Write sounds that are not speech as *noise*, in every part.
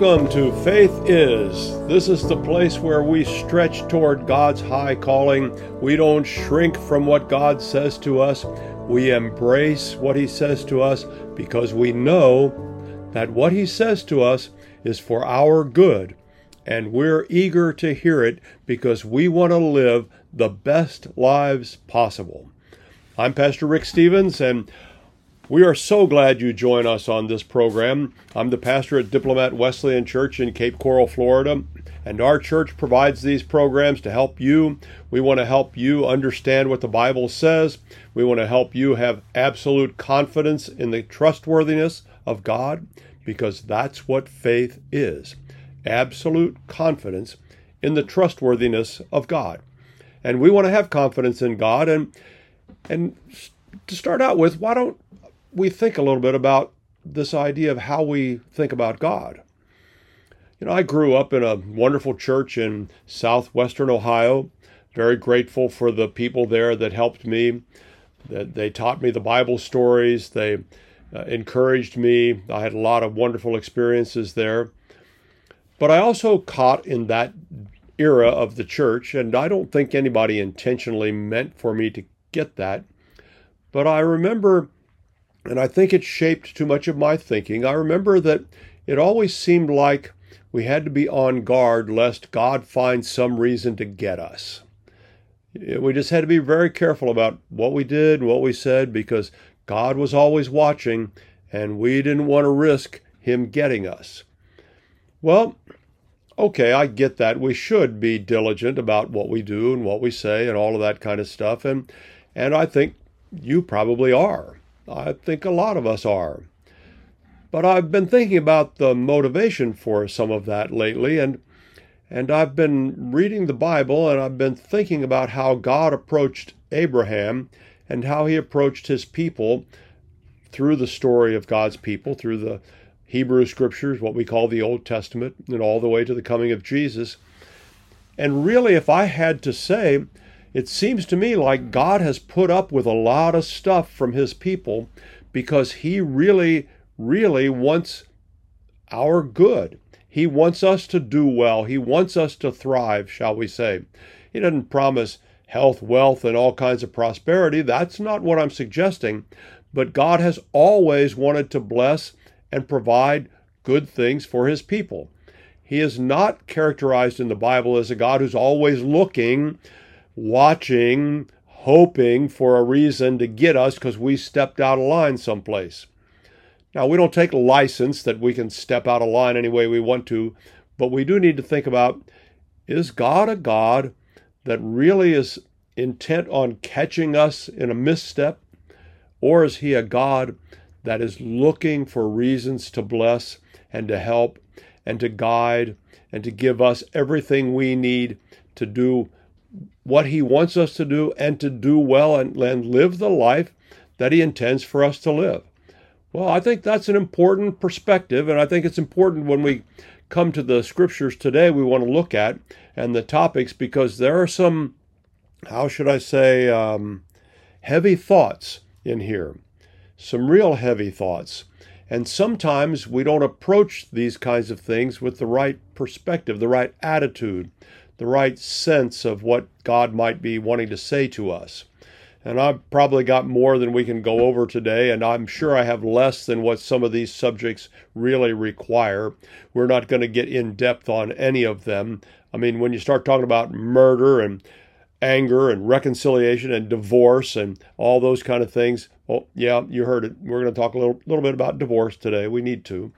Welcome to Faith Is. This is the place where we stretch toward God's high calling. We don't shrink from what God says to us. We embrace what He says to us because we know that what He says to us is for our good. And we're eager to hear it because we want to live the best lives possible. I'm Pastor Rick Stevens, and we are so glad you join us on this program. I'm the pastor at Diplomat Wesleyan Church in Cape Coral, Florida, and our church provides these programs to help you. We want to help you understand what the Bible says. We want to help you have absolute confidence in the trustworthiness of God because that's what faith is absolute confidence in the trustworthiness of God. And we want to have confidence in God and and to start out with, why don't we think a little bit about this idea of how we think about God. You know, I grew up in a wonderful church in southwestern Ohio. Very grateful for the people there that helped me. That they taught me the Bible stories. They uh, encouraged me. I had a lot of wonderful experiences there. But I also caught in that era of the church, and I don't think anybody intentionally meant for me to get that. But I remember and I think it shaped too much of my thinking. I remember that it always seemed like we had to be on guard lest God find some reason to get us. We just had to be very careful about what we did, what we said, because God was always watching, and we didn't want to risk Him getting us. Well, okay, I get that. We should be diligent about what we do and what we say and all of that kind of stuff, and and I think you probably are. I think a lot of us are. But I've been thinking about the motivation for some of that lately, and and I've been reading the Bible and I've been thinking about how God approached Abraham and how he approached his people through the story of God's people, through the Hebrew scriptures, what we call the Old Testament, and all the way to the coming of Jesus. And really, if I had to say, it seems to me like God has put up with a lot of stuff from his people because he really, really wants our good. He wants us to do well. He wants us to thrive, shall we say. He doesn't promise health, wealth, and all kinds of prosperity. That's not what I'm suggesting. But God has always wanted to bless and provide good things for his people. He is not characterized in the Bible as a God who's always looking watching, hoping for a reason to get us because we stepped out of line someplace. Now, we don't take license that we can step out of line any way we want to, but we do need to think about is God a God that really is intent on catching us in a misstep? Or is he a God that is looking for reasons to bless and to help and to guide and to give us everything we need to do what He wants us to do and to do well and, and live the life that He intends for us to live. Well, I think that's an important perspective, and I think it's important when we come to the scriptures today we want to look at and the topics because there are some, how should I say, um, heavy thoughts in here, some real heavy thoughts. And sometimes we don't approach these kinds of things with the right perspective, the right attitude, the right sense of what God might be wanting to say to us. And I've probably got more than we can go over today, and I'm sure I have less than what some of these subjects really require. We're not going to get in depth on any of them. I mean, when you start talking about murder and anger and reconciliation and divorce and all those kind of things, well, yeah, you heard it. We're going to talk a little, little bit about divorce today. We need to.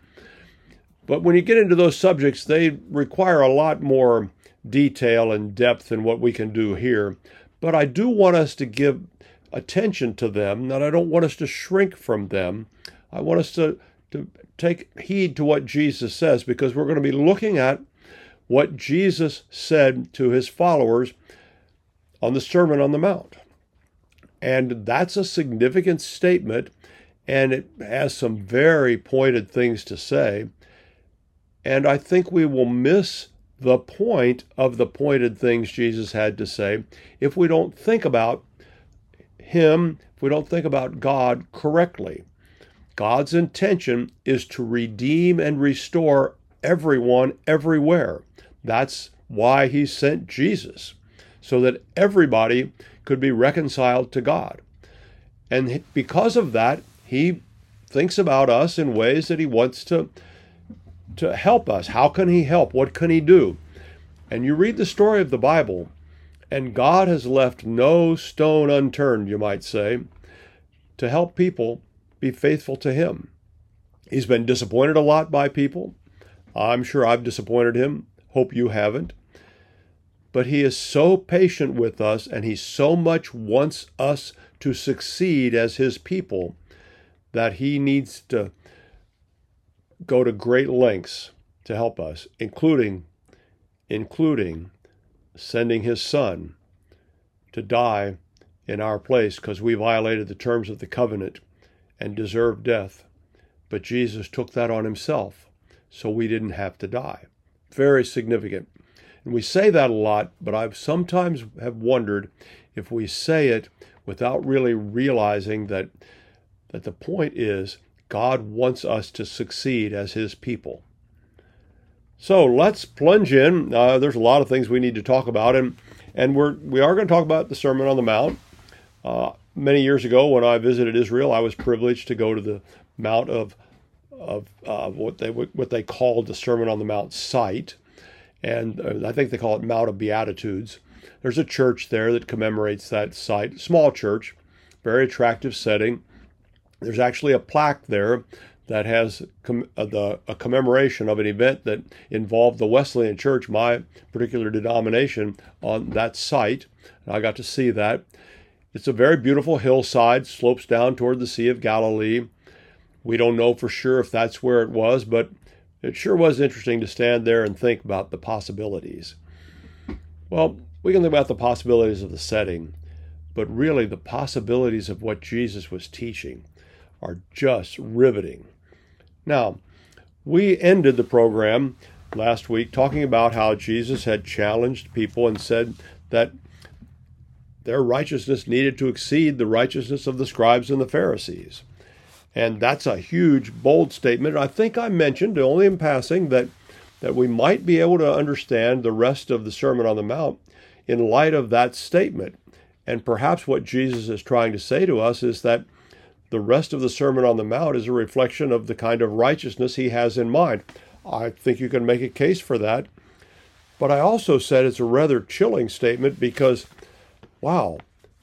But when you get into those subjects, they require a lot more detail and depth in what we can do here. But I do want us to give attention to them, and I don't want us to shrink from them. I want us to, to take heed to what Jesus says because we're going to be looking at what Jesus said to his followers on the Sermon on the Mount. And that's a significant statement, and it has some very pointed things to say. And I think we will miss the point of the pointed things Jesus had to say if we don't think about Him, if we don't think about God correctly. God's intention is to redeem and restore everyone everywhere. That's why he sent Jesus, so that everybody could be reconciled to God. And because of that, he thinks about us in ways that he wants to to help us. How can he help? What can he do? And you read the story of the Bible, and God has left no stone unturned, you might say, to help people be faithful to him. He's been disappointed a lot by people. I'm sure I've disappointed him. Hope you haven't. But he is so patient with us and he so much wants us to succeed as his people that he needs to go to great lengths to help us, including including sending his son to die in our place because we violated the terms of the covenant and deserved death. But Jesus took that on himself so we didn't have to die. Very significant. And we say that a lot, but I've sometimes have wondered if we say it without really realizing that that the point is God wants us to succeed as his people. So let's plunge in. Uh, there's a lot of things we need to talk about, and and we're we are going to talk about the Sermon on the Mount. Uh, many years ago, when I visited Israel, I was privileged to go to the Mount of of uh, what they what they called the Sermon on the Mount site, and uh, I think they call it Mount of Beatitudes. There's a church there that commemorates that site, small church, very attractive setting. There's actually a plaque there that has com- uh, the, a commemoration of an event that involved the Wesleyan Church, my particular denomination, on that site. And I got to see that. It's a very beautiful hillside, slopes down toward the Sea of Galilee. We don't know for sure if that's where it was, but it sure was interesting to stand there and think about the possibilities. Well, we can think about the possibilities of the setting, but really the possibilities of what Jesus was teaching are just riveting. Now, we ended the program last week talking about how Jesus had challenged people and said that their righteousness needed to exceed the righteousness of the scribes and the Pharisees. And that's a huge, bold statement. I think I mentioned, only in passing, that, that we might be able to understand the rest of the Sermon on the Mount in light of that statement. And perhaps what Jesus is trying to say to us is that the rest of the Sermon on the Mount is a reflection of the kind of righteousness he has in mind. I think you can make a case for that. But I also said it's a rather chilling statement because, wow,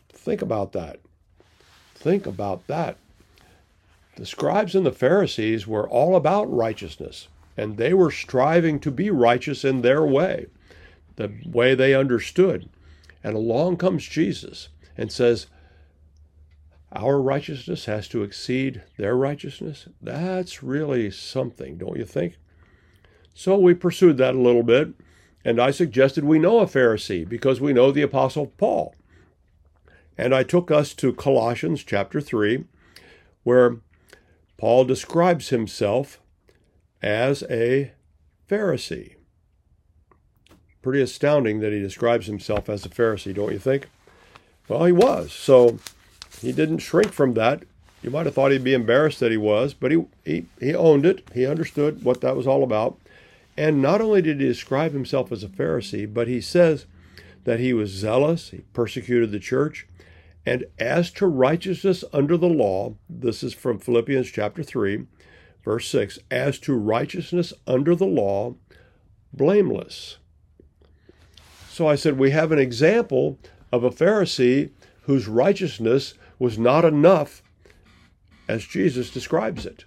think about that. Think about that. The scribes and the Pharisees were all about righteousness, and they were striving to be righteous in their way, the way they understood. And along comes Jesus and says, our righteousness has to exceed their righteousness. That's really something, don't you think? So we pursued that a little bit, and I suggested we know a Pharisee because we know the Apostle Paul. And I took us to Colossians chapter 3, where Paul describes himself as a Pharisee. Pretty astounding that he describes himself as a Pharisee, don't you think? Well, he was. So he didn't shrink from that. You might have thought he'd be embarrassed that he was, but he, he, he owned it. He understood what that was all about. And not only did he describe himself as a Pharisee, but he says that he was zealous, he persecuted the church. And as to righteousness under the law, this is from Philippians chapter 3, verse 6 as to righteousness under the law, blameless. So I said, we have an example of a Pharisee whose righteousness was not enough as Jesus describes it.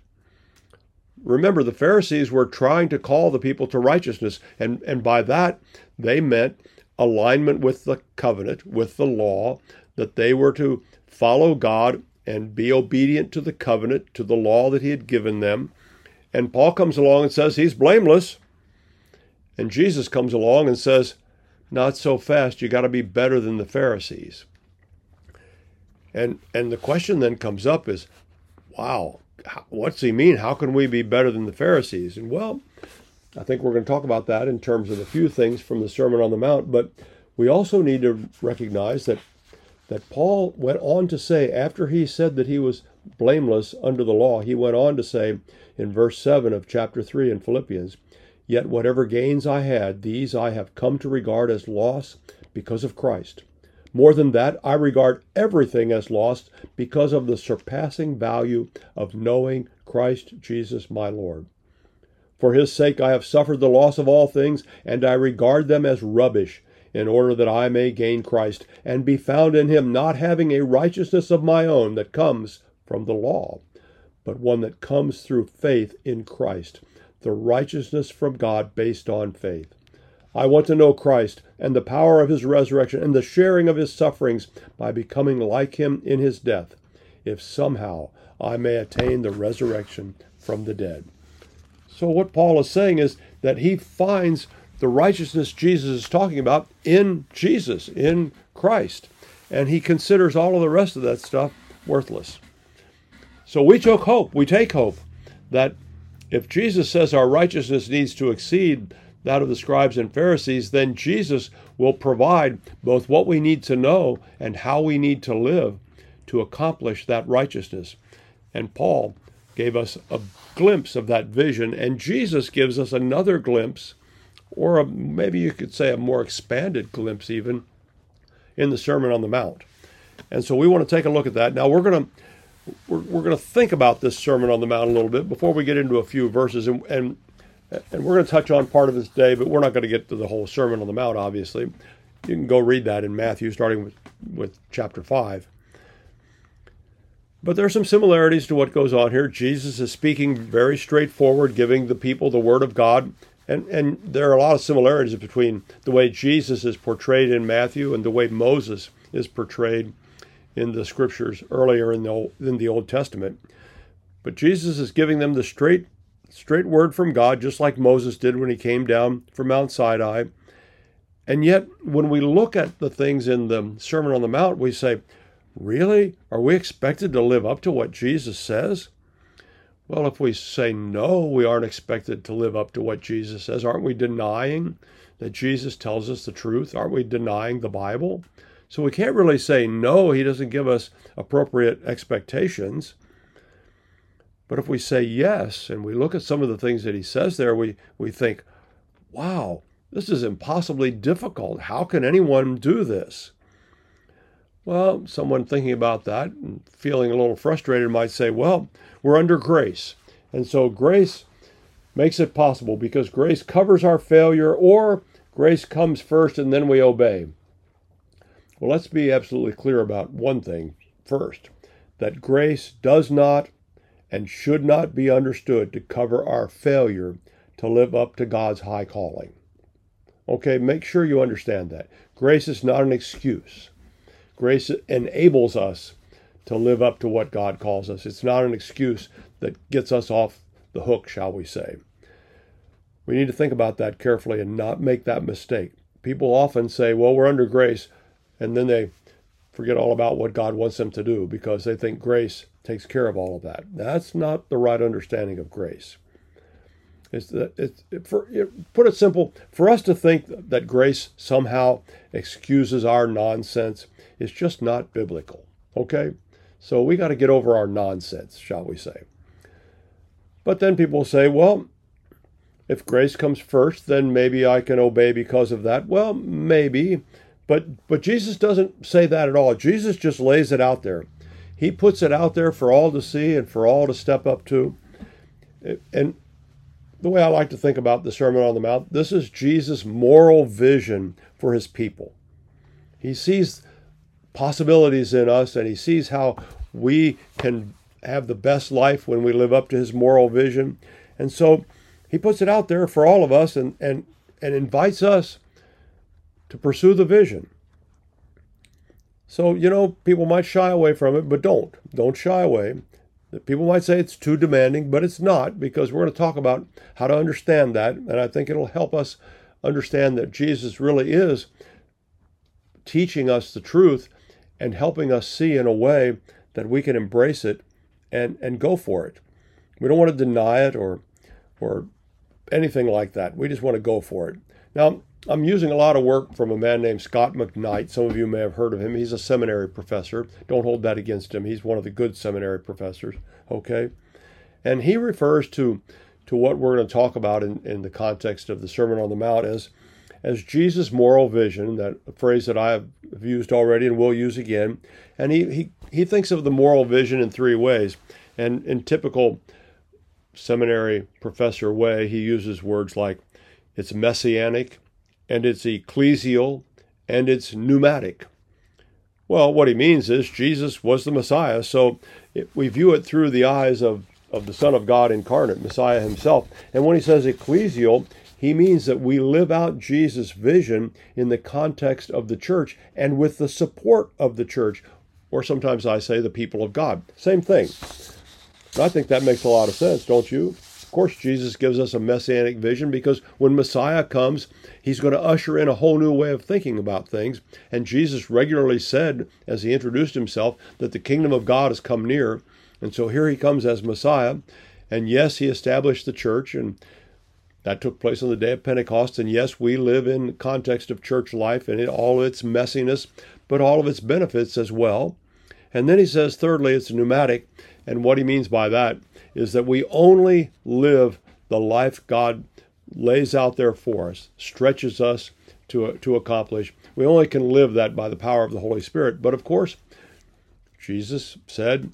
Remember, the Pharisees were trying to call the people to righteousness, and, and by that they meant alignment with the covenant, with the law, that they were to follow God and be obedient to the covenant, to the law that He had given them. And Paul comes along and says he's blameless. And Jesus comes along and says, Not so fast, you got to be better than the Pharisees. And and the question then comes up is, wow, what's he mean? How can we be better than the Pharisees? And well, I think we're going to talk about that in terms of a few things from the Sermon on the Mount, but we also need to recognize that that Paul went on to say after he said that he was blameless under the law, he went on to say in verse 7 of chapter 3 in Philippians, Yet whatever gains I had, these I have come to regard as loss because of Christ. More than that, I regard everything as lost because of the surpassing value of knowing Christ Jesus my Lord. For his sake I have suffered the loss of all things, and I regard them as rubbish, in order that I may gain Christ, and be found in him, not having a righteousness of my own that comes from the law, but one that comes through faith in Christ the righteousness from God based on faith. I want to know Christ and the power of his resurrection and the sharing of his sufferings by becoming like him in his death, if somehow I may attain the resurrection from the dead. So, what Paul is saying is that he finds the righteousness Jesus is talking about in Jesus, in Christ, and he considers all of the rest of that stuff worthless. So, we took hope, we take hope that if Jesus says our righteousness needs to exceed that of the scribes and Pharisees, then Jesus will provide both what we need to know and how we need to live to accomplish that righteousness. And Paul gave us a glimpse of that vision, and Jesus gives us another glimpse, or a, maybe you could say a more expanded glimpse even, in the Sermon on the Mount. And so we want to take a look at that. Now we're going to we're, we're going to think about this Sermon on the Mount a little bit before we get into a few verses, and, and and we're going to touch on part of this today, but we're not going to get to the whole Sermon on the Mount. Obviously, you can go read that in Matthew, starting with with chapter five. But there are some similarities to what goes on here. Jesus is speaking very straightforward, giving the people the Word of God. And, and there are a lot of similarities between the way Jesus is portrayed in Matthew and the way Moses is portrayed in the scriptures earlier in the in the Old Testament. But Jesus is giving them the straight straight word from God, just like Moses did when he came down from Mount Sinai. And yet, when we look at the things in the Sermon on the Mount, we say, Really? Are we expected to live up to what Jesus says? Well, if we say no, we aren't expected to live up to what Jesus says. Aren't we denying that Jesus tells us the truth? Aren't we denying the Bible? So we can't really say no, he doesn't give us appropriate expectations. But if we say yes, and we look at some of the things that he says there, we, we think, wow, this is impossibly difficult. How can anyone do this? Well, someone thinking about that and feeling a little frustrated might say, well, we're under grace. And so grace makes it possible because grace covers our failure, or grace comes first and then we obey. Well, let's be absolutely clear about one thing first that grace does not and should not be understood to cover our failure to live up to God's high calling. Okay, make sure you understand that. Grace is not an excuse. Grace enables us to live up to what God calls us. It's not an excuse that gets us off the hook, shall we say. We need to think about that carefully and not make that mistake. People often say, well, we're under grace and then they forget all about what God wants them to do because they think grace takes care of all of that. That's not the right understanding of grace. It's that it's it, for it, put it simple for us to think that grace somehow excuses our nonsense is just not biblical. Okay, so we got to get over our nonsense, shall we say? But then people say, well, if grace comes first, then maybe I can obey because of that. Well, maybe, but but Jesus doesn't say that at all. Jesus just lays it out there. He puts it out there for all to see and for all to step up to. And the way I like to think about the Sermon on the Mount, this is Jesus' moral vision for his people. He sees possibilities in us and he sees how we can have the best life when we live up to his moral vision. And so he puts it out there for all of us and, and, and invites us to pursue the vision. So, you know, people might shy away from it, but don't. Don't shy away. People might say it's too demanding, but it's not because we're going to talk about how to understand that. And I think it'll help us understand that Jesus really is teaching us the truth and helping us see in a way that we can embrace it and, and go for it. We don't want to deny it or, or anything like that. We just want to go for it. Now, I'm using a lot of work from a man named Scot McKnight. Some of you may have heard of him. He's a seminary professor. Don't hold that against him. He's one of the good seminary professors, okay? And he refers to to what we're going to talk about in, in the context of the Sermon on the Mount as, as Jesus' moral vision, that phrase that I have used already and will use again. And he, he, he thinks of the moral vision in three ways. And in typical seminary professor way, he uses words like it's messianic, and it's ecclesial, and it's pneumatic. Well, what he means is Jesus was the Messiah, so we view it through the eyes of, of the Son of God incarnate, Messiah himself. And when he says ecclesial, he means that we live out Jesus' vision in the context of the church and with the support of the church, or sometimes I say the people of God. Same thing. I think that makes a lot of sense, don't you? Of course, Jesus gives us a messianic vision because when Messiah comes, he's going to usher in a whole new way of thinking about things. And Jesus regularly said, as he introduced himself, that the kingdom of God has come near. And so here he comes as Messiah. And yes, he established the church, and that took place on the day of Pentecost. And yes, we live in the context of church life and all its messiness, but all of its benefits as well. And then he says, thirdly, it's pneumatic. And what he means by that is that we only live the life God lays out there for us, stretches us to, to accomplish. We only can live that by the power of the Holy Spirit. But of course, Jesus said,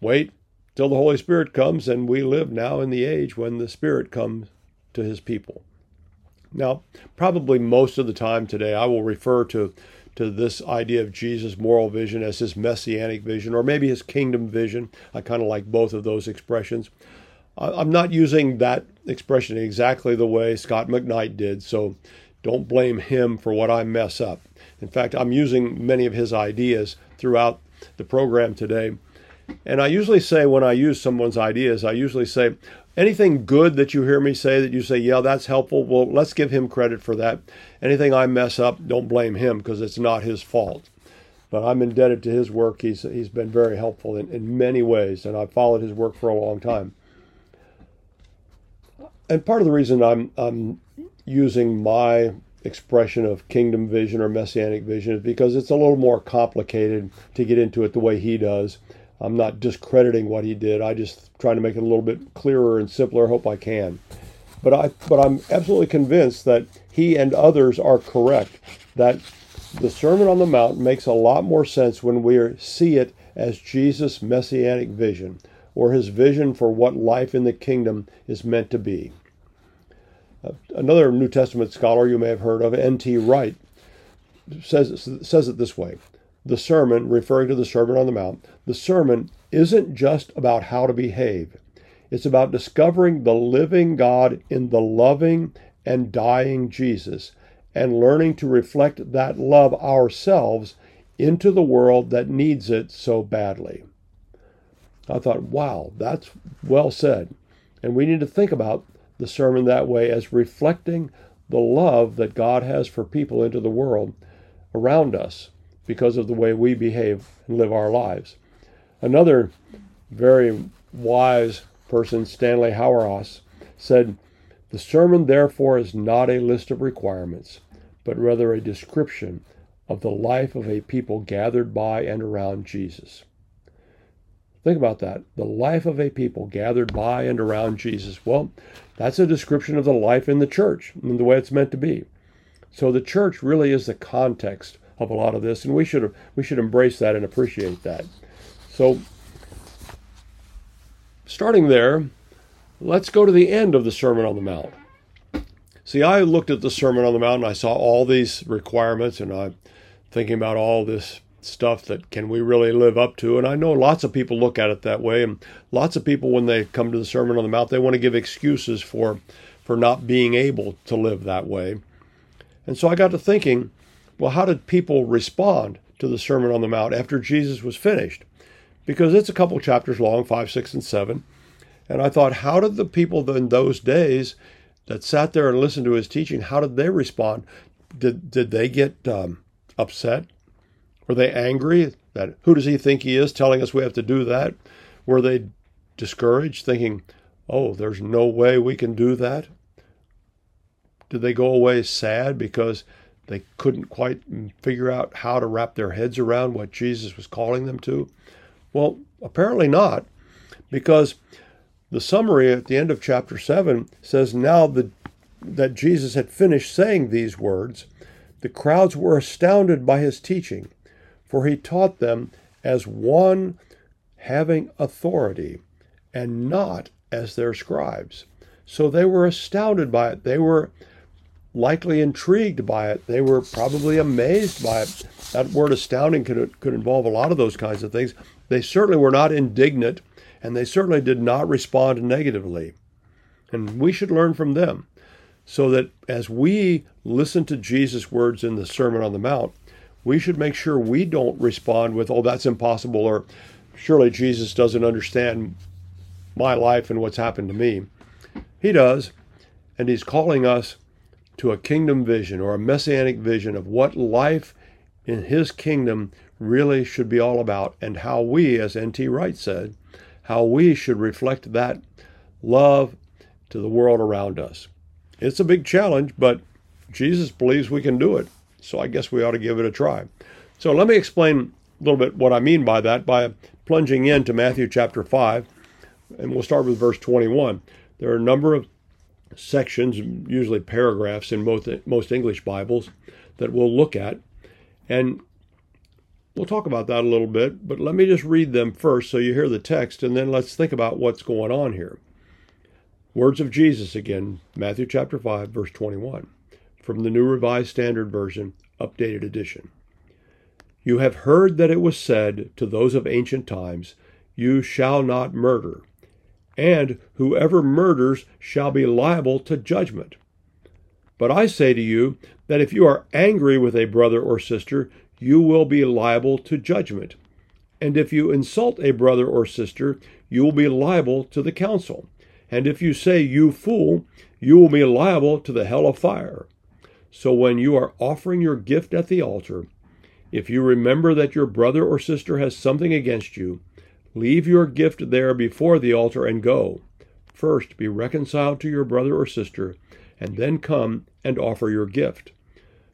wait till the Holy Spirit comes, and we live now in the age when the Spirit comes to his people. Now, probably most of the time today, I will refer to to this idea of Jesus' moral vision as his messianic vision, or maybe his kingdom vision. I kind of like both of those expressions. I'm not using that expression exactly the way Scot McKnight did, so don't blame him for what I mess up. In fact, I'm using many of his ideas throughout the program today. And I usually say, when I use someone's ideas, I usually say, Anything good that you hear me say that you say, yeah, that's helpful, well, let's give him credit for that. Anything I mess up, don't blame him because it's not his fault. But I'm indebted to his work. He's, he's been very helpful in, in many ways, and I've followed his work for a long time. And part of the reason I'm, I'm using my expression of kingdom vision or messianic vision is because it's a little more complicated to get into it the way he does. I'm not discrediting what he did. I just trying to make it a little bit clearer and simpler. I hope I can. But I but I'm absolutely convinced that he and others are correct that the Sermon on the Mount makes a lot more sense when we see it as Jesus' messianic vision or his vision for what life in the kingdom is meant to be. Uh, another New Testament scholar you may have heard of, N.T. Wright, says, says it this way the sermon, referring to the Sermon on the Mount, the sermon isn't just about how to behave. It's about discovering the living God in the loving and dying Jesus and learning to reflect that love ourselves into the world that needs it so badly. I thought, wow, that's well said. And we need to think about the sermon that way as reflecting the love that God has for people into the world around us because of the way we behave and live our lives. Another very wise person, Stanley Hauerwas, said, The sermon, therefore, is not a list of requirements, but rather a description of the life of a people gathered by and around Jesus. Think about that. The life of a people gathered by and around Jesus. Well, that's a description of the life in the church and the way it's meant to be. So the church really is the context of a lot of this, and we should we should embrace that and appreciate that. So, starting there, let's go to the end of the Sermon on the Mount. See, I looked at the Sermon on the Mount and I saw all these requirements, and I'm thinking about all this stuff that can we really live up to. And I know lots of people look at it that way, and lots of people when they come to the Sermon on the Mount, they want to give excuses for for not being able to live that way. And so I got to thinking, well, how did people respond to the Sermon on the Mount after Jesus was finished? Because it's a couple chapters long, five, six, and seven. And I thought, how did the people in those days that sat there and listened to his teaching, how did they respond? Did did they get um, upset? Were they angry that who does he think he is telling us we have to do that? Were they discouraged, thinking, oh, there's no way we can do that? Did they go away sad because they couldn't quite figure out how to wrap their heads around what Jesus was calling them to? Well, apparently not, because the summary at the end of chapter 7 says now the, that Jesus had finished saying these words, the crowds were astounded by his teaching, for he taught them as one having authority and not as their scribes. So they were astounded by it. They were likely intrigued by it. They were probably amazed by it. That word astounding could, could involve a lot of those kinds of things. They certainly were not indignant, and they certainly did not respond negatively. And we should learn from them so that as we listen to Jesus' words in the Sermon on the Mount, we should make sure we don't respond with, oh, that's impossible, or surely Jesus doesn't understand my life and what's happened to me. He does, and He's calling us to a kingdom vision or a messianic vision of what life in His kingdom really should be all about, and how we, as N.T. Wright said, how we should reflect that love to the world around us. It's a big challenge, but Jesus believes we can do it. So I guess we ought to give it a try. So let me explain a little bit what I mean by that by plunging into Matthew chapter 5, and we'll start with verse 21. There are a number of sections, usually paragraphs in most, most English Bibles, that we'll look at. And we'll talk about that a little bit, but let me just read them first so you hear the text, and then let's think about what's going on here. Words of Jesus again, Matthew chapter 5, verse 21, from the New Revised Standard Version, updated edition. You have heard that it was said to those of ancient times, You shall not murder and whoever murders shall be liable to judgment. But I say to you that if you are angry with a brother or sister, you will be liable to judgment. And if you insult a brother or sister, you will be liable to the council. And if you say, You fool, you will be liable to the hell of fire. So when you are offering your gift at the altar, if you remember that your brother or sister has something against you, Leave your gift there before the altar and go. First be reconciled to your brother or sister, and then come and offer your gift.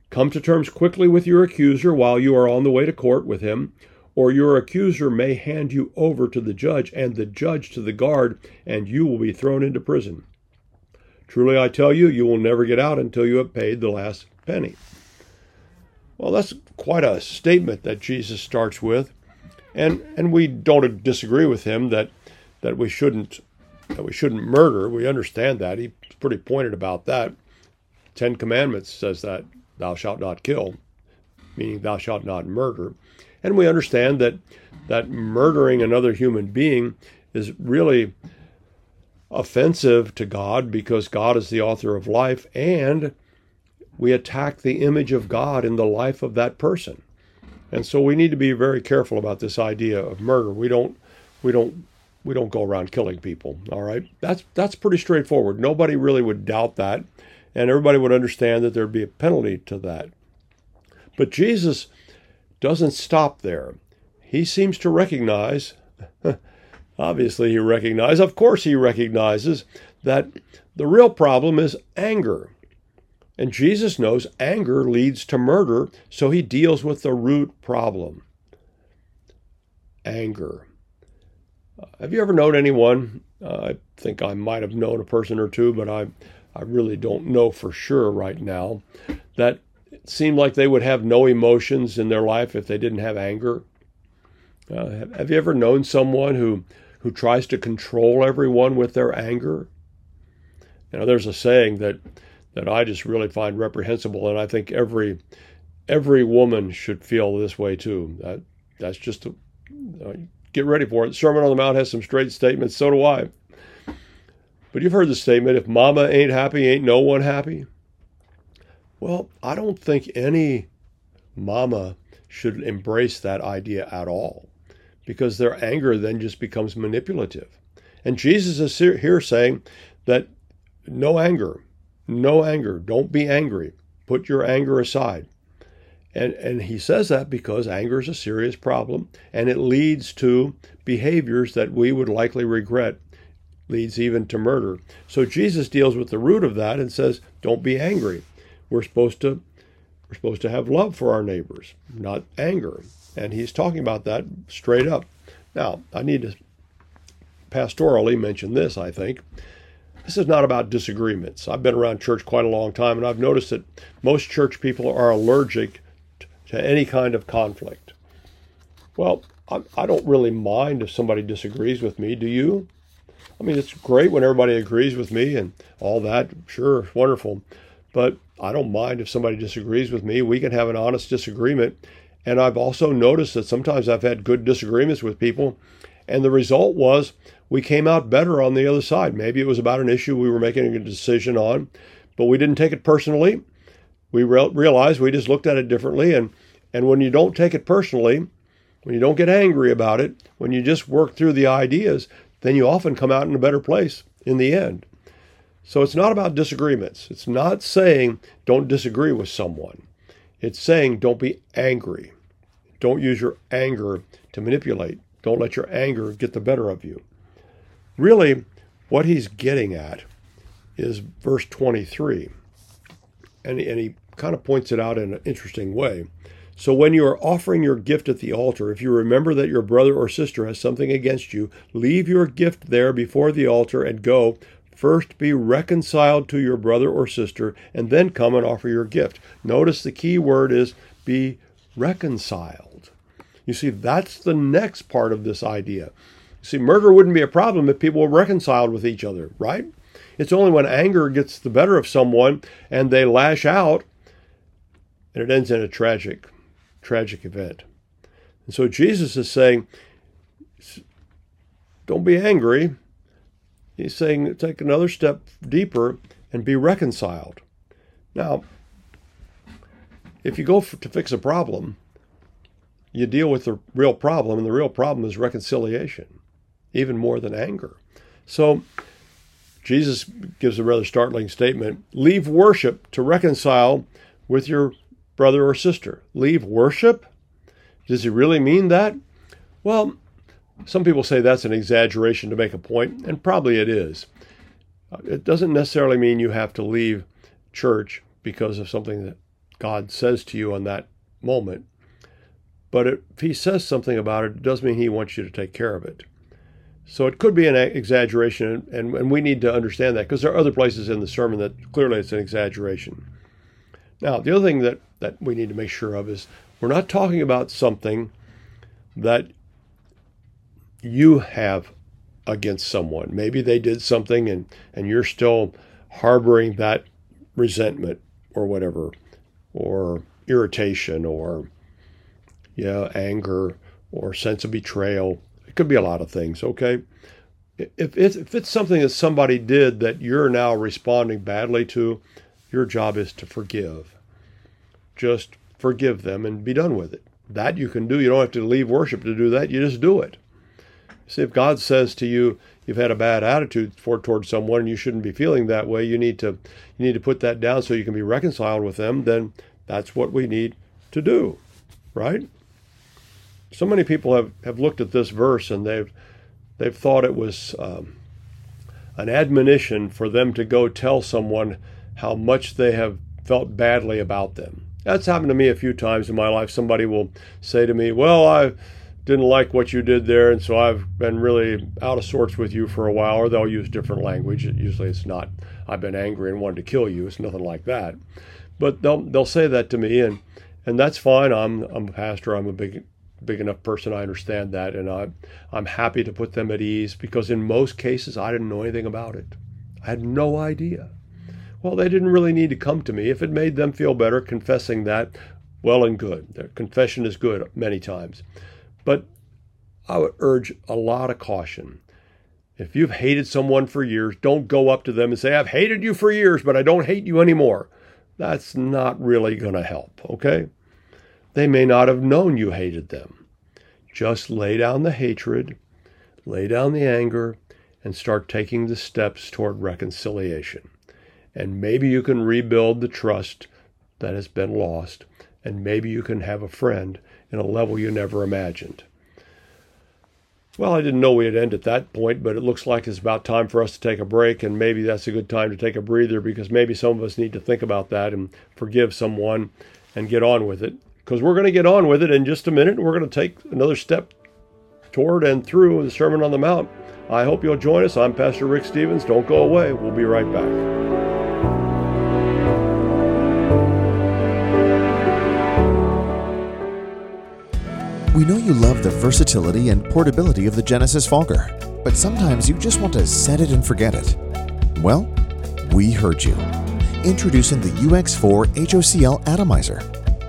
Come to terms quickly with your accuser while you are on the way to court with him, or your accuser may hand you over to the judge, and the judge to the guard, and you will be thrown into prison. Truly I tell you, you will never get out until you have paid the last penny. Well, that's quite a statement that Jesus starts with and and we don't disagree with him that that we shouldn't that we shouldn't murder. We understand that he's pretty pointed about that. Ten Commandments says that thou shalt not kill, meaning thou shalt not murder, and we understand that that murdering another human being is really offensive to God because God is the author of life and we attack the image of God in the life of that person. And so we need to be very careful about this idea of murder. We don't we don't we don't go around killing people. All right. That's that's pretty straightforward. Nobody really would doubt that. And everybody would understand that there'd be a penalty to that. But Jesus doesn't stop there. He seems to recognize, *laughs* obviously, he recognizes, of course, he recognizes that the real problem is anger. And Jesus knows anger leads to murder, so he deals with the root problem anger. Have you ever known anyone? Uh, I think I might have known a person or two, but I, I really don't know for sure right now. That seemed like they would have no emotions in their life if they didn't have anger. Uh, have, have you ever known someone who, who tries to control everyone with their anger? You know, there's a saying that that I just really find reprehensible, and I think every every woman should feel this way too. That that's just a, uh, get ready for it. Sermon on the Mount has some straight statements. So do I. But you've heard the statement: if Mama ain't happy, ain't no one happy. Well, I don't think any mama should embrace that idea at all, because their anger then just becomes manipulative. And Jesus is here saying that no anger, no anger. Don't be angry. Put your anger aside. And, and he says that because anger is a serious problem and it leads to behaviors that we would likely regret, leads even to murder. So Jesus deals with the root of that and says, don't be angry. We're supposed to we're supposed to have love for our neighbors, not anger. And he's talking about that straight up. Now, I need to pastorally mention this, I think. This is not about disagreements. I've been around church quite a long time, and I've noticed that most church people are allergic to any kind of conflict. Well, I, don't really mind if somebody disagrees with me. Do you? I mean, it's great when everybody agrees with me and all that. Sure, wonderful. But I don't mind if somebody disagrees with me. We can have an honest disagreement. And I've also noticed that sometimes I've had good disagreements with people, and the result was we came out better on the other side. Maybe it was about an issue we were making a decision on, but we didn't take it personally. We re- realized we just looked at it differently. And, and when you don't take it personally, when you don't get angry about it, when you just work through the ideas, then you often come out in a better place in the end. So it's not about disagreements. It's not saying don't disagree with someone. It's saying don't be angry. Don't use your anger to manipulate. Don't let your anger get the better of you. Really, what he's getting at is verse 23. And, and he kind of points it out in an interesting way. So when you are offering your gift at the altar, if you remember that your brother or sister has something against you, leave your gift there before the altar and go. First be reconciled to your brother or sister, and then come and offer your gift. Notice the key word is be reconciled. You see, that's the next part of this idea. You see, murder wouldn't be a problem if people were reconciled with each other, right? It's only when anger gets the better of someone and they lash out and it ends in a tragic tragic event. And so Jesus is saying, don't be angry. He's saying, take another step deeper and be reconciled. Now, if you go for, to fix a problem, you deal with the real problem, and the real problem is reconciliation, even more than anger. So, Jesus gives a rather startling statement leave worship to reconcile with your brother or sister. Leave worship? Does he really mean that? Well, some people say that's an exaggeration to make a point, and probably it is. Uh, it doesn't necessarily mean you have to leave church because of something that God says to you on that moment. But if he says something about it, it does mean he wants you to take care of it. So it could be an exaggeration, and, and we need to understand that because there are other places in the sermon that clearly it's an exaggeration. Now, the other thing that, that we need to make sure of is we're not talking about something that you have against someone. Maybe they did something and, and you're still harboring that resentment or whatever, or irritation or yeah, anger or sense of betrayal. It could be a lot of things, okay? If it's, if it's something that somebody did that you're now responding badly to, your job is to forgive. Just forgive them and be done with it. That you can do. You don't have to leave worship to do that. You just do it. See, if God says to you, you've had a bad attitude for, towards someone and you shouldn't be feeling that way, you need to you need to put that down so you can be reconciled with them, then that's what we need to do. Right? So many people have, have looked at this verse and they've they've thought it was um, an admonition for them to go tell someone how much they have felt badly about them. That's happened to me a few times in my life. Somebody will say to me, Well, I didn't like what you did there, and so I've been really out of sorts with you for a while, or they'll use different language. Usually it's not, I've been angry and wanted to kill you. It's nothing like that. But they'll, they'll say that to me, and, and that's fine. I'm, I'm a pastor, I'm a big, big enough person, I understand that, and I, I'm happy to put them at ease because in most cases I didn't know anything about it. I had no idea. Well, they didn't really need to come to me. If it made them feel better confessing that, well and good. Their confession is good many times. But I would urge a lot of caution. If you've hated someone for years, don't go up to them and say, I've hated you for years, but I don't hate you anymore. That's not really going to help, okay? They may not have known you hated them. Just lay down the hatred, lay down the anger, and start taking the steps toward reconciliation and maybe you can rebuild the trust that has been lost, and maybe you can have a friend in a level you never imagined. Well, I didn't know we'd end at that point, but it looks like it's about time for us to take a break, and maybe that's a good time to take a breather because maybe some of us need to think about that and forgive someone and get on with it. Because we're going to get on with it in just a minute. We're going to take another step toward and through the Sermon on the Mount I hope you'll join us. I'm Pastor Rick Stevens. Don't go away. We'll be right back. We know you love the versatility and portability of the Genesis Fogger, but sometimes you just want to set it and forget it. Well, we heard you. Introducing the UX4 HOCL Atomizer.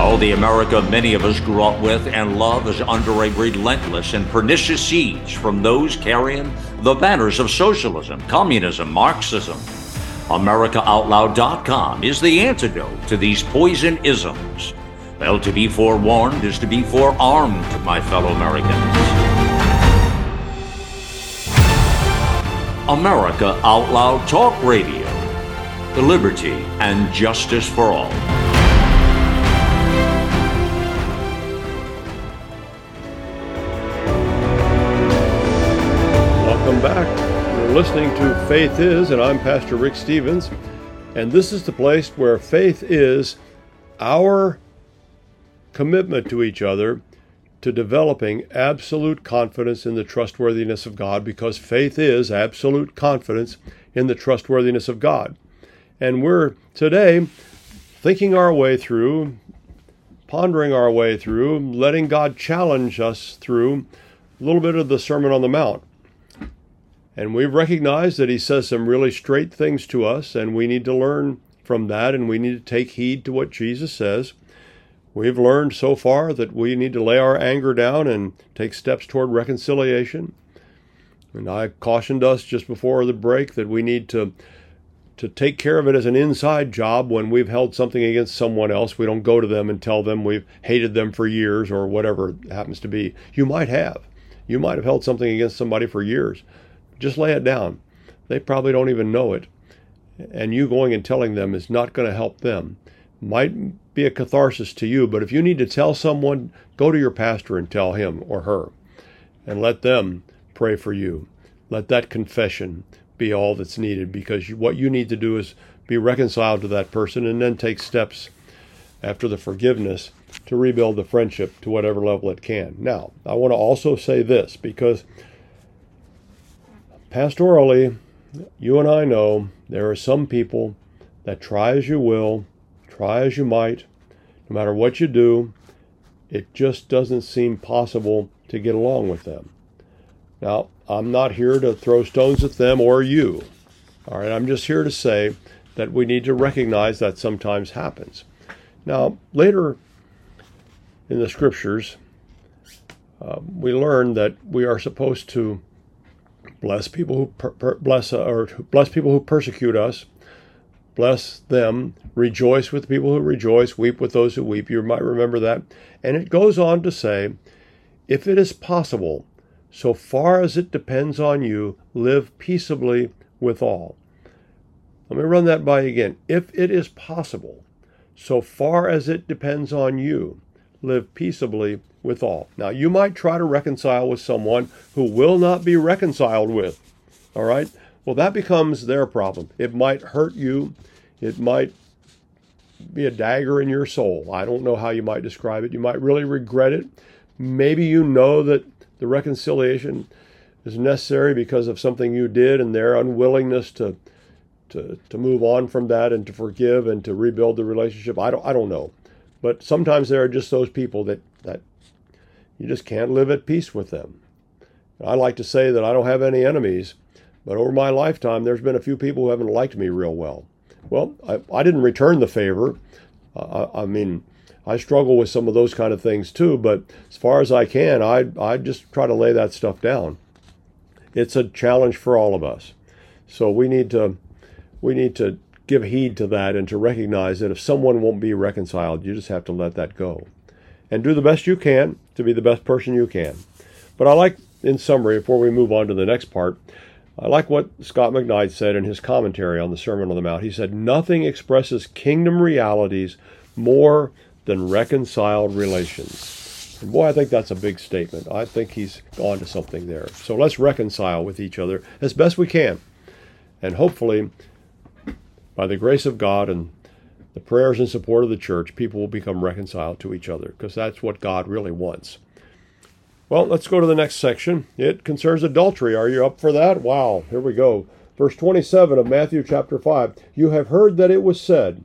Oh, the America many of us grew up with and love is under a relentless and pernicious siege from those carrying the banners of socialism, communism, Marxism. AmericaOutloud.com is the antidote to these poison isms. Well, to be forewarned is to be forearmed, my fellow Americans. America Out Loud Talk Radio. Liberty and justice for all. Welcome back. You're listening to Faith Is, and I'm Pastor Rick Stevens. And this is the place where faith is our commitment to each other to developing absolute confidence in the trustworthiness of God, because faith is absolute confidence in the trustworthiness of God. And we're today thinking our way through, pondering our way through, letting God challenge us through a little bit of the Sermon on the Mount. And we've recognized that he says some really straight things to us, and we need to learn from that, and we need to take heed to what Jesus says. We've learned so far that we need to lay our anger down and take steps toward reconciliation. And I cautioned us just before the break that we need to to take care of it as an inside job when we've held something against someone else. We don't go to them and tell them we've hated them for years or whatever it happens to be. You might have. You might have held something against somebody for years. Just lay it down. They probably don't even know it. And you going and telling them is not going to help them. Might be a catharsis to you, but if you need to tell someone, go to your pastor and tell him or her and let them pray for you. Let that confession be all that's needed because what you need to do is be reconciled to that person and then take steps after the forgiveness to rebuild the friendship to whatever level it can. Now, I want to also say this because pastorally, you and I know there are some people that try as you will, try as you might, no matter what you do, it just doesn't seem possible to get along with them. Now, I'm not here to throw stones at them or you. All right, I'm just here to say that we need to recognize that sometimes happens. Now, later in the scriptures, uh, we learn that we are supposed to bless people who per- per- bless uh, or bless people who persecute us, bless them, rejoice with people who rejoice, weep with those who weep. You might remember that. And it goes on to say, if it is possible, so far as it depends on you, live peaceably with all. Let me run that by again. If it is possible, so far as it depends on you, live peaceably with all. Now, you might try to reconcile with someone who will not be reconciled with. All right? Well, that becomes their problem. It might hurt you. It might be a dagger in your soul. I don't know how you might describe it. You might really regret it. Maybe you know that the reconciliation is necessary because of something you did and their unwillingness to to, to move on from that and to forgive and to rebuild the relationship. I don't I don't know. But sometimes there are just those people that, that you just can't live at peace with them. I like to say that I don't have any enemies, but over my lifetime, there's been a few people who haven't liked me real well. Well, I, I didn't return the favor. Uh, I, I mean, I struggle with some of those kind of things too, but as far as I can, I, I just try to lay that stuff down. It's a challenge for all of us. So we need to we need to give heed to that and to recognize that if someone won't be reconciled, you just have to let that go. And do the best you can to be the best person you can. But I like, in summary, before we move on to the next part, I like what Scot McKnight said in his commentary on the Sermon on the Mount. He said, Nothing expresses kingdom realities more than reconciled relations. And boy, I think that's a big statement. I think he's on to something there. So let's reconcile with each other as best we can. And hopefully, by the grace of God and the prayers and support of the church, people will become reconciled to each other because that's what God really wants. Well, let's go to the next section. It concerns adultery. Are you up for that? Wow, here we go. Verse 27 of Matthew chapter 5 You have heard that it was said,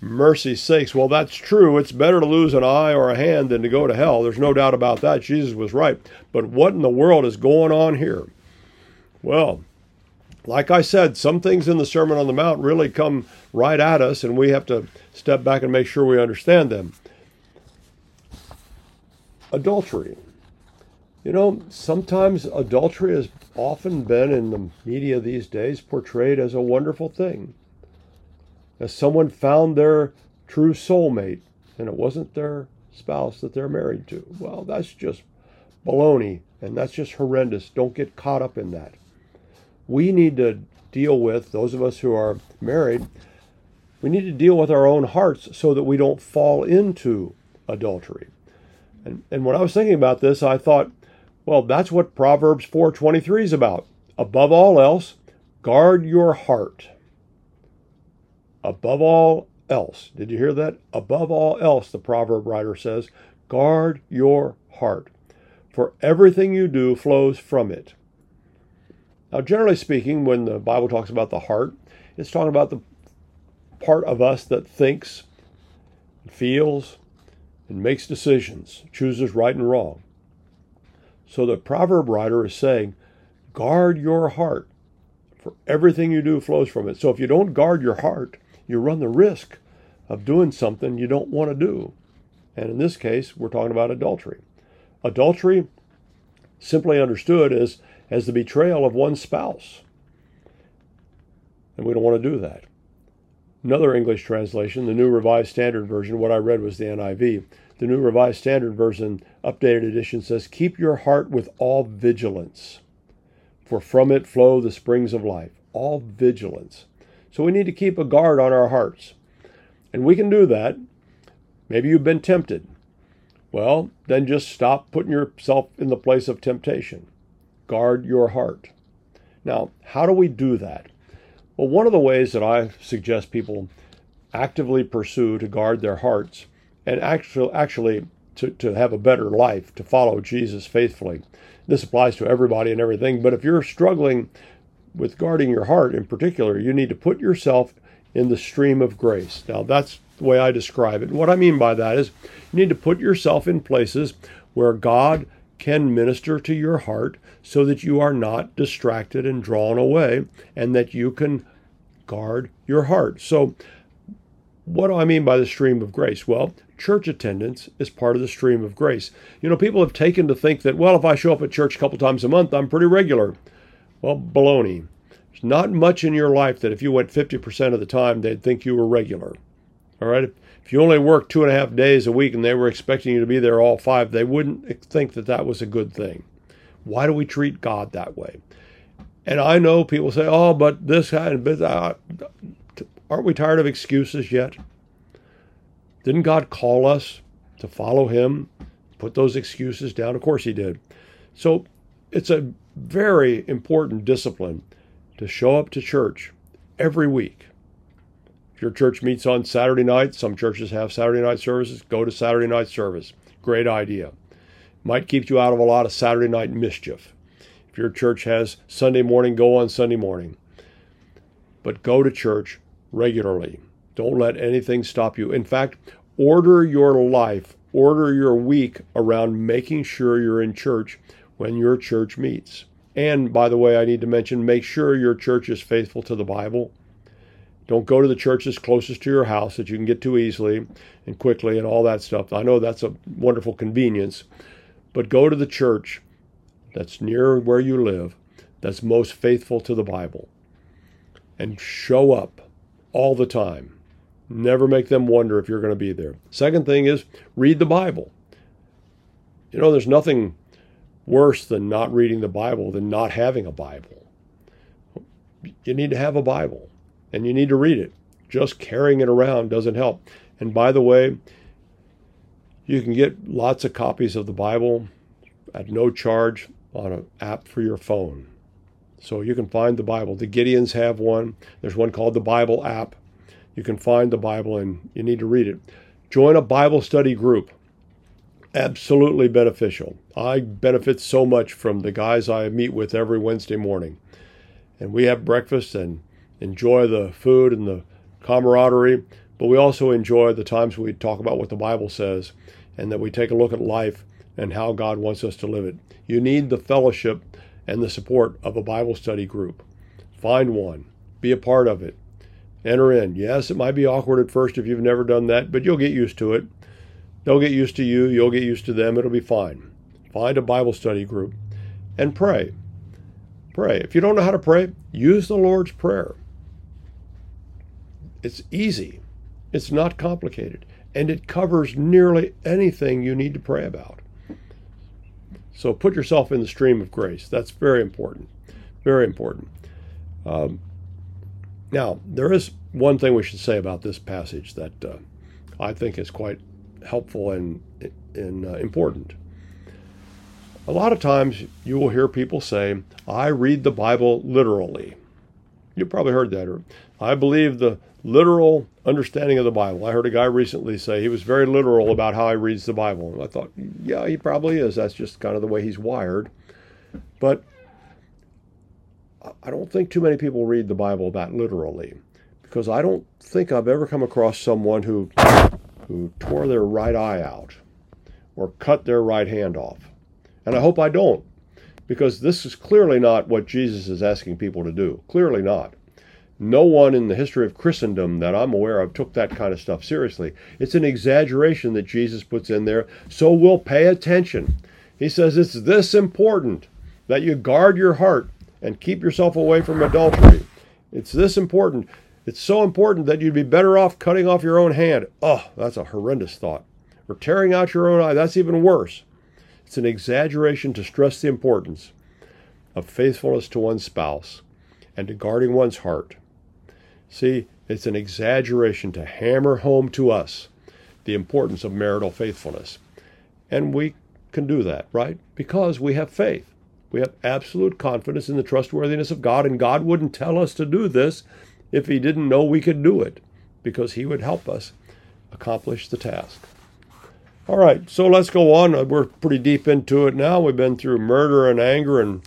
Mercy sakes, well, that's true. It's better to lose an eye or a hand than to go to hell. There's no doubt about that. Jesus was right. But what in the world is going on here? Well, like I said, some things in the Sermon on the Mount really come right at us, and we have to step back and make sure we understand them. Adultery. You know, sometimes adultery has often been in the media these days portrayed as a wonderful thing. As someone found their true soulmate, and it wasn't their spouse that they're married to. Well, that's just baloney, and that's just horrendous. Don't get caught up in that we need to deal with, those of us who are married, we need to deal with our own hearts so that we don't fall into adultery. And, and when I was thinking about this, I thought, well, that's what Proverbs 4:23 is about. Above all else, guard your heart. Above all else. Did you hear that? Above all else, the proverb writer says, guard your heart. For everything you do flows from it. Now, generally speaking, when the Bible talks about the heart, it's talking about the part of us that thinks, feels, and makes decisions, chooses right and wrong. So the proverb writer is saying, guard your heart, for everything you do flows from it. So if you don't guard your heart, you run the risk of doing something you don't want to do. And in this case, we're talking about adultery. Adultery, simply understood, is as the betrayal of one spouse. And we don't want to do that. Another English translation, the New Revised Standard Version, what I read was the NIV. The New Revised Standard Version, updated edition, says, Keep your heart with all vigilance, for from it flow the springs of life. All vigilance. So we need to keep a guard on our hearts. And we can do that. Maybe you've been tempted. Well, then just stop putting yourself in the place of temptation guard your heart. Now, how do we do that? Well, one of the ways that I suggest people actively pursue to guard their hearts and actually, actually to, to have a better life, to follow Jesus faithfully. This applies to everybody and everything, but if you're struggling with guarding your heart in particular, you need to put yourself in the stream of grace. Now, that's the way I describe it. And what I mean by that is you need to put yourself in places where God can minister to your heart so that you are not distracted and drawn away and that you can guard your heart. So, what do I mean by the stream of grace? Well, church attendance is part of the stream of grace. You know, people have taken to think that, well, if I show up at church a couple times a month, I'm pretty regular. Well, baloney. There's not much in your life that if you went 50% of the time, they'd think you were regular. All right? If you only worked two and a half days a week and they were expecting you to be there all five, they wouldn't think that that was a good thing. Why do we treat God that way? And I know people say, oh, but this guy, but uh, aren't we tired of excuses yet? Didn't God call us to follow Him, put those excuses down? Of course He did. So it's a very important discipline to show up to church every week. If your church meets on Saturday night, some churches have Saturday night services, go to Saturday night service. Great idea. Might keep you out of a lot of Saturday night mischief. If your church has Sunday morning, go on Sunday morning. But go to church regularly. Don't let anything stop you. In fact, order your life, order your week around making sure you're in church when your church meets. And by the way, I need to mention make sure your church is faithful to the Bible. Don't go to the churches closest to your house that you can get to easily and quickly and all that stuff. I know that's a wonderful convenience, but go to the church that's near where you live that's most faithful to the Bible and show up all the time. Never make them wonder if you're going to be there. Second thing is read the Bible. You know, there's nothing worse than not reading the Bible than not having a Bible. You need to have a Bible and you need to read it. Just carrying it around doesn't help. And by the way, you can get lots of copies of the Bible at no charge on an app for your phone. So you can find the Bible. The Gideons have one. There's one called the Bible app. You can find the Bible and you need to read it. Join a Bible study group. Absolutely beneficial. I benefit so much from the guys I meet with every Wednesday morning. And we have breakfast and enjoy the food and the camaraderie, but we also enjoy the times we talk about what the Bible says and that we take a look at life and how God wants us to live it. You need the fellowship and the support of a Bible study group. Find one, be a part of it, enter in. Yes, it might be awkward at first if you've never done that, but you'll get used to it. They'll get used to you, you'll get used to them, it'll be fine. Find a Bible study group and pray. Pray. If you don't know how to pray, use the Lord's Prayer. It's easy, it's not complicated, and it covers nearly anything you need to pray about. So put yourself in the stream of grace. That's very important. Very important. Um, now, there is one thing we should say about this passage that uh, I think is quite helpful and, and uh, important. A lot of times you will hear people say, I read the Bible literally. You probably heard that. Or, I believe the literal understanding of the Bible. I heard a guy recently say he was very literal about how he reads the Bible. And I thought, yeah, he probably is. That's just kind of the way he's wired. But I don't think too many people read the Bible that literally because I don't think I've ever come across someone who who tore their right eye out or cut their right hand off. And I hope I don't because this is clearly not what Jesus is asking people to do. Clearly not. No one in the history of Christendom that I'm aware of took that kind of stuff seriously. It's an exaggeration that Jesus puts in there, so we'll pay attention. He says it's this important that you guard your heart and keep yourself away from adultery. It's this important. It's so important that you'd be better off cutting off your own hand. Oh, that's a horrendous thought. Or tearing out your own eye. That's even worse. It's an exaggeration to stress the importance of faithfulness to one's spouse and to guarding one's heart. See, it's an exaggeration to hammer home to us the importance of marital faithfulness. And we can do that, right? Because we have faith. We have absolute confidence in the trustworthiness of God, and God wouldn't tell us to do this if He didn't know we could do it, because He would help us accomplish the task. All right, so let's go on. Uh, we're pretty deep into it now. We've been through murder and anger and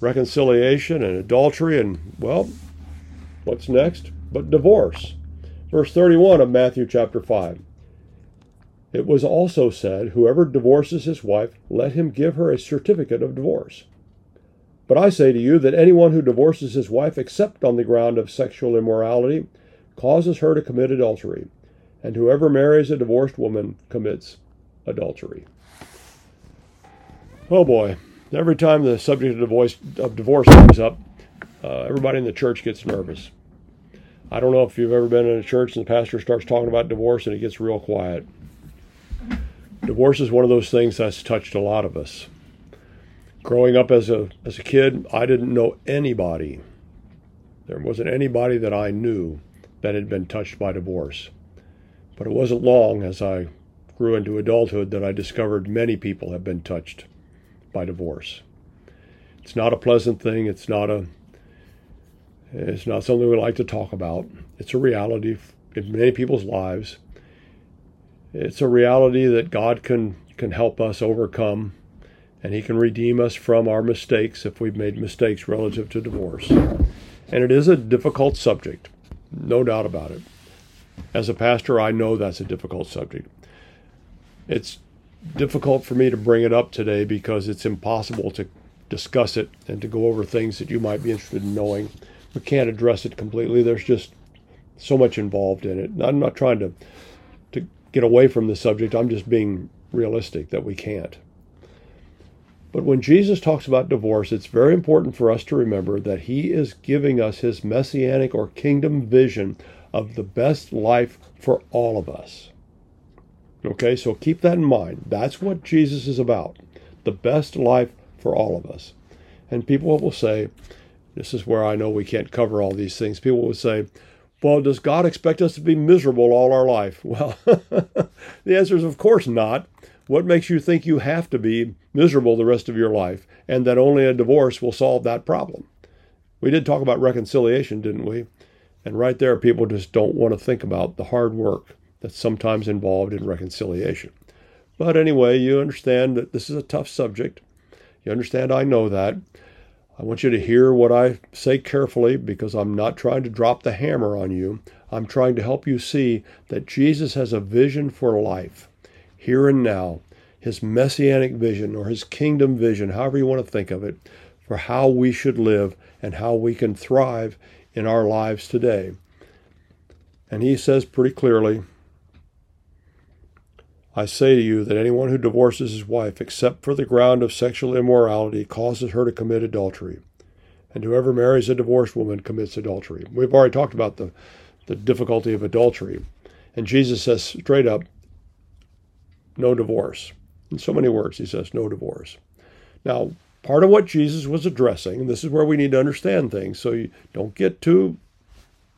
reconciliation and adultery, and well, what's next? but divorce. Verse 31 of Matthew chapter 5. It was also said, Whoever divorces his wife, let him give her a certificate of divorce. But I say to you that anyone who divorces his wife except on the ground of sexual immorality causes her to commit adultery, and whoever marries a divorced woman commits adultery. Oh boy, every time the subject of divorce, of divorce comes up, uh, everybody in the church gets nervous. I don't know if you've ever been in a church and the pastor starts talking about divorce and it gets real quiet. Divorce is one of those things that's touched a lot of us. Growing up as a as a kid, I didn't know anybody. There wasn't anybody that I knew that had been touched by divorce. But it wasn't long as I grew into adulthood that I discovered many people have been touched by divorce. It's not a pleasant thing. It's not a it's not something we like to talk about. It's a reality in many people's lives. It's a reality that God can can help us overcome and he can redeem us from our mistakes if we've made mistakes relative to divorce. And it is a difficult subject, no doubt about it. As a pastor, I know that's a difficult subject. It's difficult for me to bring it up today because it's impossible to discuss it and to go over things that you might be interested in knowing. We can't address it completely. There's just so much involved in it. I'm not trying to to get away from the subject. I'm just being realistic that we can't. But when Jesus talks about divorce, it's very important for us to remember that he is giving us his messianic or kingdom vision of the best life for all of us. Okay, so keep that in mind. That's what Jesus is about the best life for all of us. And people will say, this is where I know we can't cover all these things. People will say, well, does God expect us to be miserable all our life? *laughs* Well, *laughs* the answer is, of course not. What makes you think you have to be miserable the rest of your life and that only a divorce will solve that problem? We did talk about reconciliation, didn't we? And right there, people just don't want to think about the hard work that's sometimes involved in reconciliation. But anyway, you understand that this is a tough subject. You understand I know that. I want you to hear what I say carefully because I'm not trying to drop the hammer on you. I'm trying to help you see that Jesus has a vision for life, here and now, his messianic vision or his kingdom vision, however you want to think of it, for how we should live and how we can thrive in our lives today. And he says pretty clearly, I say to you that anyone who divorces his wife except for the ground of sexual immorality causes her to commit adultery. And whoever marries a divorced woman commits adultery. We've already talked about the, the difficulty of adultery. And Jesus says straight up, no divorce. In so many words, he says, no divorce. Now, part of what Jesus was addressing, and this is where we need to understand things, so you don't get too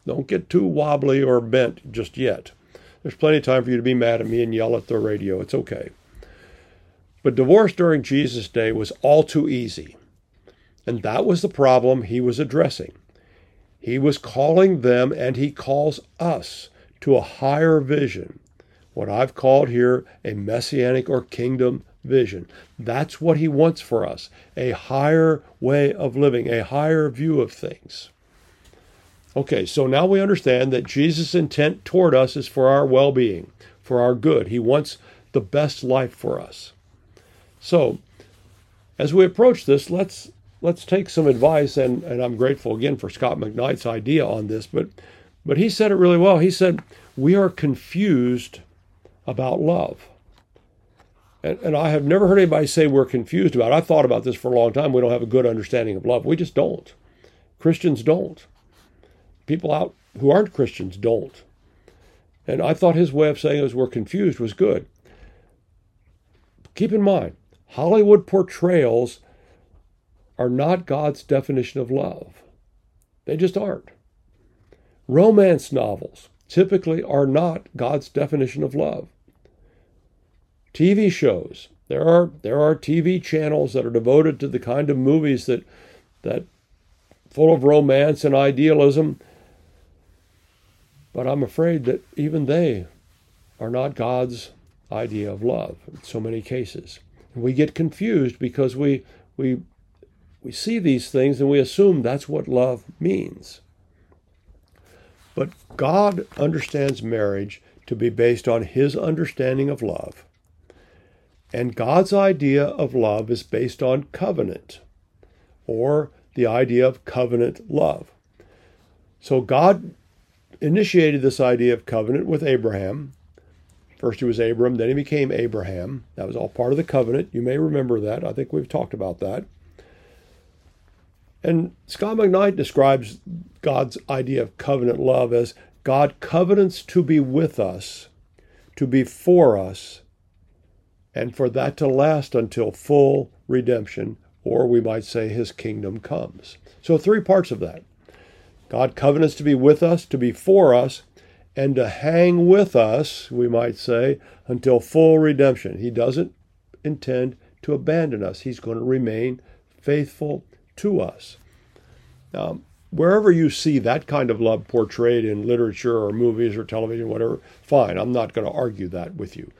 don't get too wobbly or bent just yet. There's plenty of time for you to be mad at me and yell at the radio. It's okay. But divorce during Jesus' day was all too easy. And that was the problem he was addressing. He was calling them, and he calls us to a higher vision, what I've called here a messianic or kingdom vision. That's what he wants for us a higher way of living, a higher view of things. Okay, so now we understand that Jesus' intent toward us is for our well being, for our good. He wants the best life for us. So, as we approach this, let's let's take some advice, and, and I'm grateful again for Scot McKnight's idea on this, but but he said it really well. He said, We are confused about love. And, and I have never heard anybody say we're confused about it. I've thought about this for a long time. We don't have a good understanding of love. We just don't. Christians don't. People out who aren't Christians don't. And I thought his way of saying it was we're confused was good. Keep in mind, Hollywood portrayals are not God's definition of love. They just aren't. Romance novels typically are not God's definition of love. TV shows. There are there are TV channels that are devoted to the kind of movies that that full of romance and idealism. But I'm afraid that even they are not God's idea of love in so many cases. And we get confused because we we we see these things and we assume that's what love means. But God understands marriage to be based on his understanding of love. And God's idea of love is based on covenant, or the idea of covenant love. So God initiated this idea of covenant with Abraham. First he was Abram, then he became Abraham. That was all part of the covenant. You may remember that. I think we've talked about that. And Scot McKnight describes God's idea of covenant love as God covenants to be with us, to be for us, and for that to last until full redemption, or we might say his kingdom comes. So, three parts of that God covenants to be with us, to be for us, and to hang with us, we might say, until full redemption. He doesn't intend to abandon us, He's going to remain faithful to us. Now, wherever you see that kind of love portrayed in literature or movies or television, whatever, fine. I'm not going to argue that with you.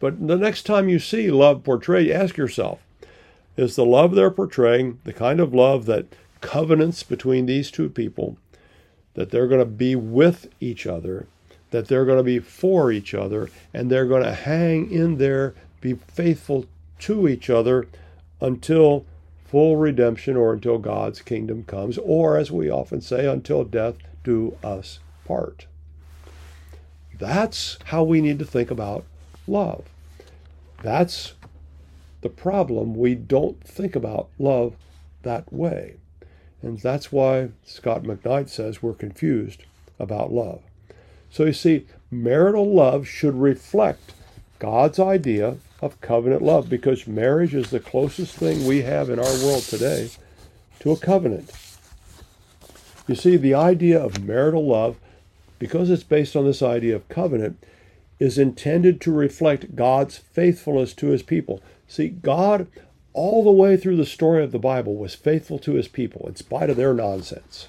But the next time you see love portrayed, ask yourself is the love they're portraying the kind of love that covenants between these two people, that they're going to be with each other, that they're going to be for each other, and they're going to hang in there, be faithful to each other until full redemption or until God's kingdom comes, or as we often say, until death do us part. That's how we need to think about love. That's the problem. We don't think about love that way. And that's why Scot McKnight says we're confused about love. So you see, marital love should reflect God's idea of covenant love because marriage is the closest thing we have in our world today to a covenant. You see, the idea of marital love, because it's based on this idea of covenant, is intended to reflect God's faithfulness to his people. See, God, all the way through the story of the Bible, was faithful to his people in spite of their nonsense.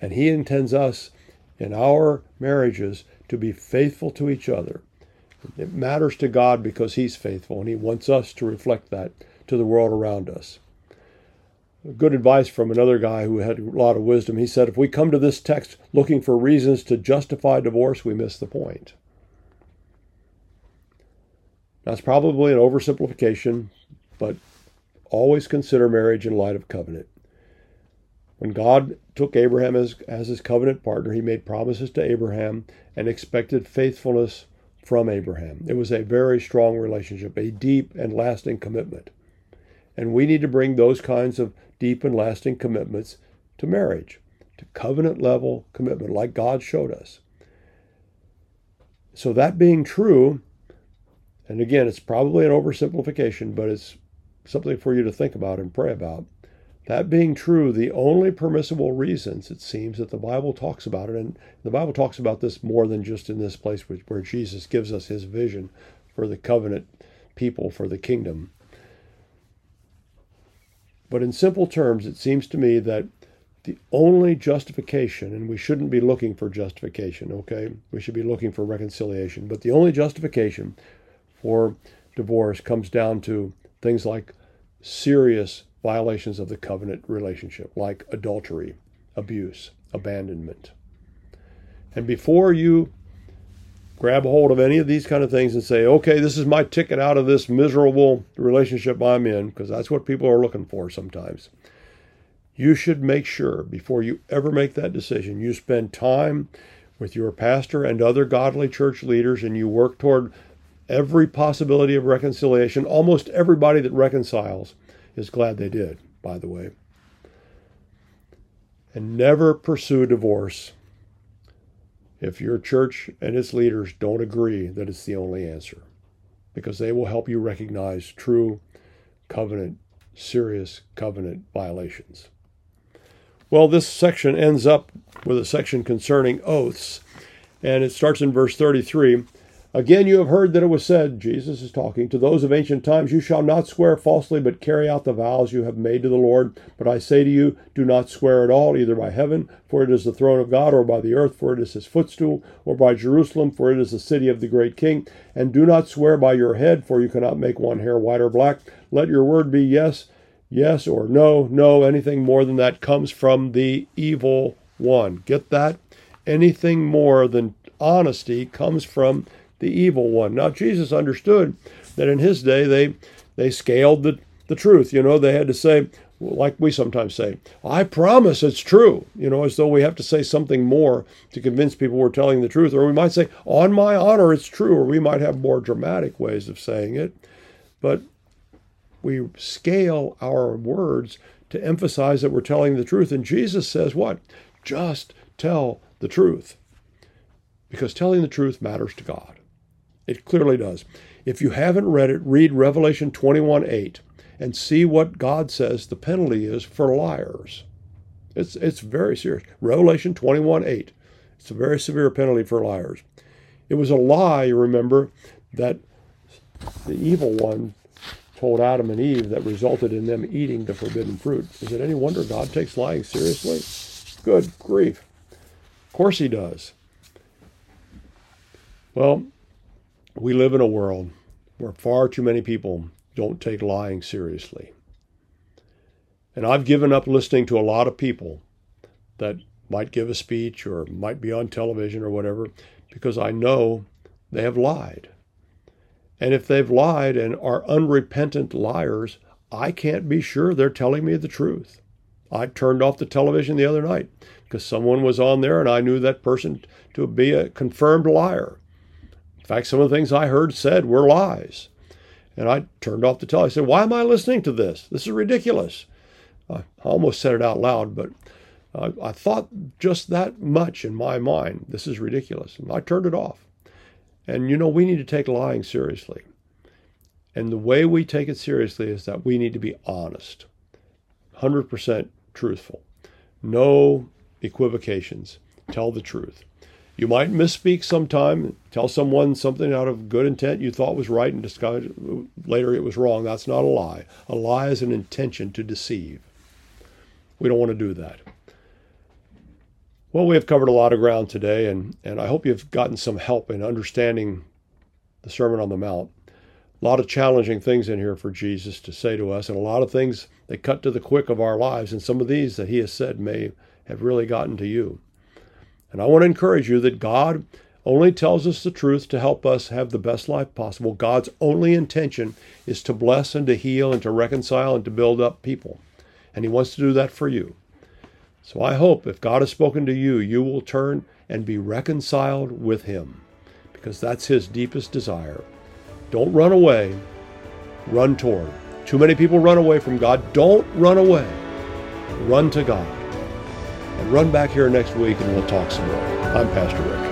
And he intends us in our marriages to be faithful to each other. It matters to God because he's faithful, and he wants us to reflect that to the world around us. Good advice from another guy who had a lot of wisdom. He said, If we come to this text looking for reasons to justify divorce, we miss the point. That's probably an oversimplification, but always consider marriage in light of covenant. When God took Abraham as, as his covenant partner, he made promises to Abraham and expected faithfulness from Abraham. It was a very strong relationship, a deep and lasting commitment. And we need to bring those kinds of deep and lasting commitments to marriage, to covenant level commitment, like God showed us. So, that being true, and again, it's probably an oversimplification, but it's something for you to think about and pray about. That being true, the only permissible reasons it seems that the Bible talks about it, and the Bible talks about this more than just in this place where Jesus gives us his vision for the covenant people, for the kingdom. But in simple terms, it seems to me that the only justification, and we shouldn't be looking for justification, okay? We should be looking for reconciliation. But the only justification for divorce comes down to things like serious violations of the covenant relationship, like adultery, abuse, abandonment. And before you grab a hold of any of these kind of things and say, okay, this is my ticket out of this miserable relationship I'm in, because that's what people are looking for sometimes. You should make sure before you ever make that decision, you spend time with your pastor and other godly church leaders and you work toward every possibility of reconciliation. Almost everybody that reconciles is glad they did, by the way. And never pursue divorce if your church and its leaders don't agree that it's the only answer, because they will help you recognize true covenant, serious covenant violations. Well, this section ends up with a section concerning oaths, and it starts in verse 33. Again, you have heard that it was said, Jesus is talking, to those of ancient times, You shall not swear falsely, but carry out the vows you have made to the Lord. But I say to you, do not swear at all, either by heaven, for it is the throne of God, or by the earth, for it is his footstool, or by Jerusalem, for it is the city of the great king. And do not swear by your head, for you cannot make one hair white or black. Let your word be yes, yes, or no, no. Anything more than that comes from the evil one. Get that? Anything more than honesty comes from the evil one. Now Jesus understood that in his day they they scaled the, the truth. You know, they had to say, like we sometimes say, I promise it's true, you know, as though we have to say something more to convince people we're telling the truth. Or we might say, on my honor, it's true. Or we might have more dramatic ways of saying it. But we scale our words to emphasize that we're telling the truth. And Jesus says, what? Just tell the truth. Because telling the truth matters to God. It clearly does. If you haven't read it, read Revelation 21 8 and see what God says the penalty is for liars. It's, it's very serious. Revelation 21 8. It's a very severe penalty for liars. It was a lie, you remember, that the evil one told Adam and Eve that resulted in them eating the forbidden fruit. Is it any wonder God takes lying seriously? Good grief. Of course he does. Well, we live in a world where far too many people don't take lying seriously. And I've given up listening to a lot of people that might give a speech or might be on television or whatever because I know they have lied. And if they've lied and are unrepentant liars, I can't be sure they're telling me the truth. I turned off the television the other night because someone was on there and I knew that person to be a confirmed liar. In fact, some of the things I heard said were lies. And I turned off the television. I said, Why am I listening to this? This is ridiculous. I almost said it out loud, but I, I thought just that much in my mind. This is ridiculous. And I turned it off. And you know, we need to take lying seriously. And the way we take it seriously is that we need to be honest, 100% truthful, no equivocations, tell the truth. You might misspeak sometime, tell someone something out of good intent you thought was right and discover later it was wrong. That's not a lie. A lie is an intention to deceive. We don't want to do that. Well, we have covered a lot of ground today, and, and I hope you've gotten some help in understanding the Sermon on the Mount. A lot of challenging things in here for Jesus to say to us, and a lot of things that cut to the quick of our lives. And some of these that he has said may have really gotten to you. And I want to encourage you that God only tells us the truth to help us have the best life possible. God's only intention is to bless and to heal and to reconcile and to build up people. And he wants to do that for you. So I hope if God has spoken to you, you will turn and be reconciled with Him because that's His deepest desire. Don't run away, run toward. Too many people run away from God. Don't run away, run to God. And run back here next week and we'll talk some more. I'm Pastor Rick.